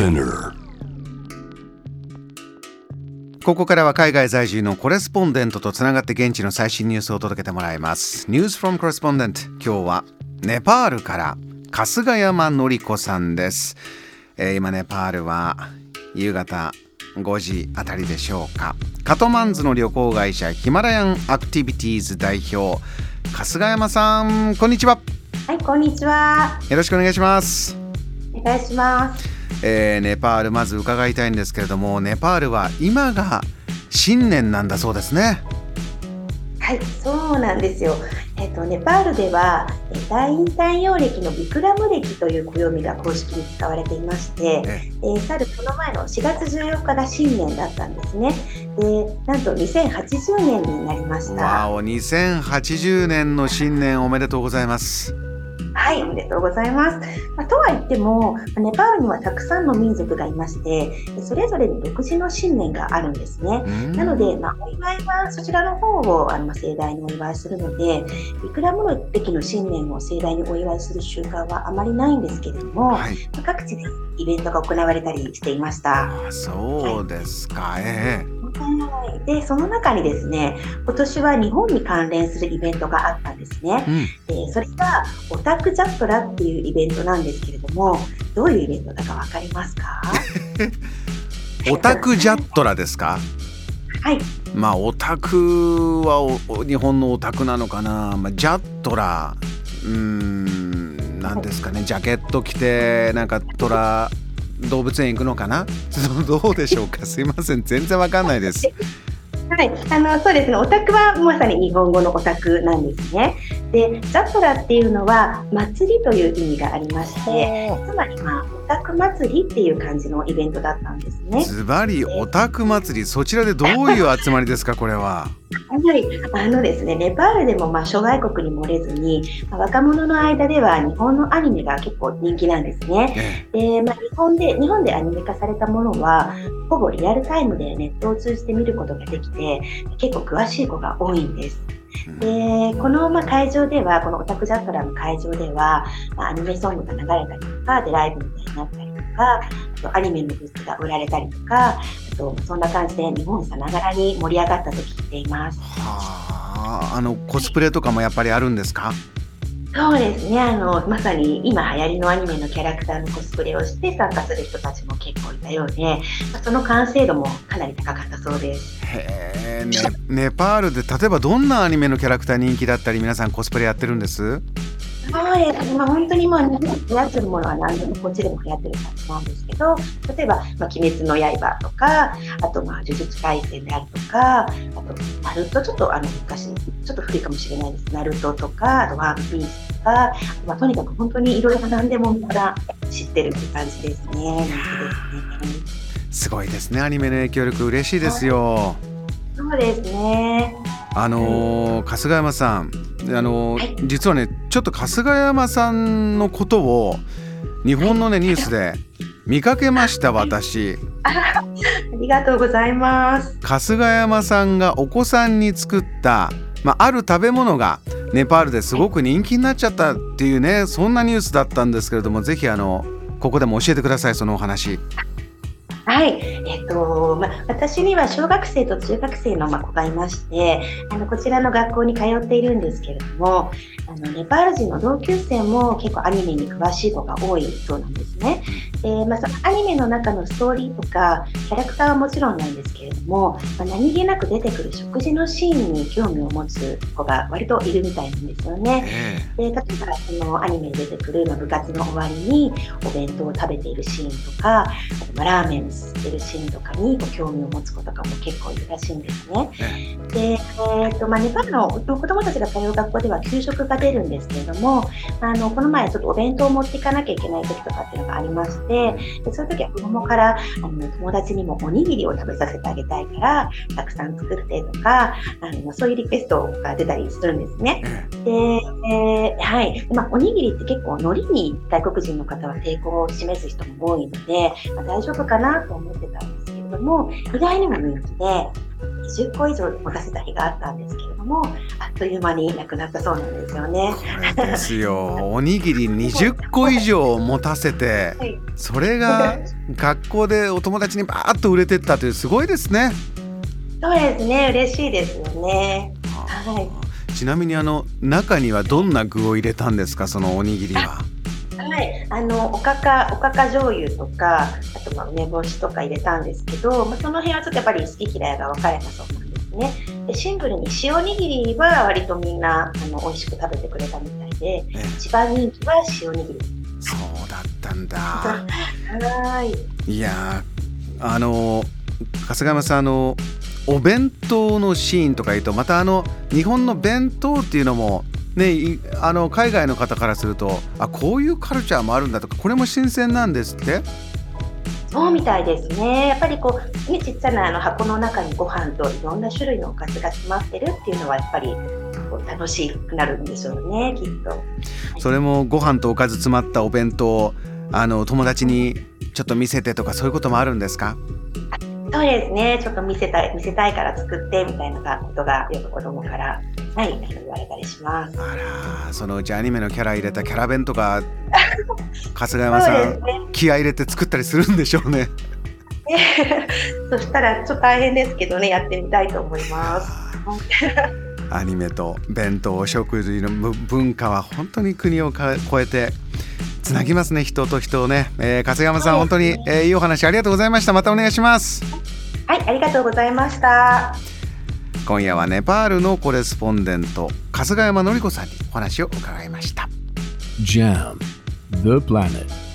Spinner ここからは海外在住のコレスポンデントとつながって現地の最新ニュースを届けてもらいます。News from Correspondent 今日はネパールから春日山紀子さんです、えー今ネパールは夕方5時あたりでしょうかカトマンズの旅行会社ヒマラヤンアクティビティーズ代表春日山さんこんにちははい、こんにちは。よろしくお願いしますお願いします。えーネパールまず伺いたいんですけれどもネパールは今が新年なんだそうですねはい、そうなんですよ。えっ、とネパールではえー大陰太陽暦のビクラム暦という暦が公式に使われていまして、ええー、去るその前の4月14日が新年だったんですね。で、なんと2080年になりました。わお2080年の新年おめでとうございますはい、おめでとうございます。まあ、とは言っても、まあネパールにはたくさんの民族がいまして、それぞれに独自の信念があるんですね。なので、まあ、お祝いはそちらの方をあのまあ盛大にお祝いするので、ビクラムの歴の新年を盛大にお祝いする習慣はあまりないんですけれども、はいまあ各地でイベントが行われたりしていました。あそうですかえはいで、その中にですね、今年は日本に関連するイベントがあったんですね。えうん。でそれがオタクジャットラっていうイベントなんですけれども、どういうイベントだかわかりますか？オタクジャットラですか？はい、まあオタクは日本のオタクなのかな、まあ、ジャットラ。うーんなんですかね。ジャケット着てなんかトラ動物園行くのかな？どうでしょうか？すいません。全然わかんないです。はい、あのそうですね、オタクはまさに日本語のオタクなんですね。で、ジャットラっていうのは祭りという意味がありまして、つまりまあオタク祭りっていう感じのイベントだったんですね。ズバリオタク祭り。そちらでどういう集まりですか？これははい、あのですね、ネパールでもまあ諸外国に漏れずに、まあ若者の間では日本のアニメが結構人気なんですね。えで、まあ、日本で日本でアニメ化されたものはほぼリアルタイムでネットを通じて見ることができて結構詳しい子が多いんです。えでこのまあ会場ではこのオタクジャットラの会場では、まあ、アニメソングが流れたりとかでライブみたいになったりとかアニメのグッズが売られたりとかあとそんな感じで日本さながらに盛り上がったと聞いています。はああのコスプレとかもやっぱりあるんですか？そうですねあのまさに今流行りのアニメのキャラクターのコスプレをして参加する人たちも結構いたようで、まあその完成度もかなり高かったそうです。へえ、ね、ネパールで例えばどんなアニメのキャラクター人気だったり皆さんコスプレやってるんです？そうですね、まあ、本当にまあ流行ってるものは何でもこっちでも流行ってる感じなんですけど例えば「まあ、鬼滅の刃」とかあとまあ「呪術廻戦」であるとかあと「ナルト」ちょっとあの昔ちょっと古いかもしれないです「ナルト」とかあと「ワンピース」とか、まあ、とにかく本当にいろいろ何でもみんな知ってるって感じですね。人気ですね。すごいですね。アニメの影響力嬉しいですよ。そうですね。あのー春日山さんあのーはい。実はねちょっと春日山さんのことを日本のねニュースで見かけました私ありがとうございます。春日山さんがお子さんに作った、まあ、ある食べ物がネパールですごく人気になっちゃったっていうねそんなニュースだったんですけれどもぜひあのここでも教えてくださいそのお話。はい、えっとまあ、私には小学生と中学生のまあ子がいましてあのこちらの学校に通っているんですけれどもあのネパール人の同級生も結構アニメに詳しい子が多いそうなんですね。でまあ、そのアニメの中のストーリーとかキャラクターはもちろんなんですけれども、まあ、何気なく出てくる食事のシーンに興味を持つ子が割といるみたいなんですよね。えで例えばそのアニメに出てくるまあ部活の終わりにお弁当を食べているシーンとかあとまあラーメンをすすってるシーンとかにこう興味を持つ子とかも結構いるらしいんですね。えで、えーとまあ、ネパールの子どもたちが通う学校では給食が出るんですけれどもあのこの前ちょっとお弁当を持っていかなきゃいけない時とかっていうのがありましてでそういう時は子供からあの友達にもおにぎりを食べさせてあげたいからたくさん作ってとかあのそういうリクエストが出たりするんですね。えで、えーはいまあ、おにぎりって結構海苔に外国人の方は抵抗を示す人も多いので、まあ、大丈夫かなと思ってたんですけれども意外にも人気で20個以上持たせた日があったんですけれどももあっという間になくなったそうなんですよね。ですよ おにぎり20個以上持たせて、はい、それが学校でお友達にバーッと売れてったというすごいですね。そうですね嬉しいですよね。はい、ちなみにあの中にはどんな具を入れたんですか？そのおにぎりは。はい、あのおかかおかか醤油とかあとまあ梅干しとか入れたんですけど、まあ、その辺はちょっとやっぱり好き嫌いが分かれたそうなんですね。でシンプルに塩握りは割とみんなあの美味しく食べてくれたみたいで、一番人気は塩握り。そうだったんだ。はい。いやあの春日山さんあのお弁当のシーンとか言うとまたあの日本の弁当っていうのもね、あの海外の方からするとあこういうカルチャーもあるんだとかこれも新鮮なんですって？そうみたいですね。やっぱりこう、ね、ちっちゃなあの箱の中にご飯といろんな種類のおかずが詰まってるっていうのはやっぱり楽しくなるんでしょうね、きっと。それもご飯とおかず詰まったお弁当あの友達にちょっと見せてとかそういうこともあるんですか？そうですね。ちょっと見せたい見せたいから作ってみたいなことがよく子供からはい、言われたりします。あら、そのうちアニメのキャラ入れたキャラ弁とか、春日山さん、ね、気合入れて作ったりするんでしょうね。そしたらちょっと大変ですけどね、やってみたいと思います。アニメと弁当食事の文化は本当に国を超えてつなぎますね人と人をね、えー、春日山さん、本当に、えー、いいお話ありがとうございましたまたお願いしますはいありがとうございました。今夜はネパールのコレスポンデント春日山紀子さんにお話を伺いました。JAM The Planet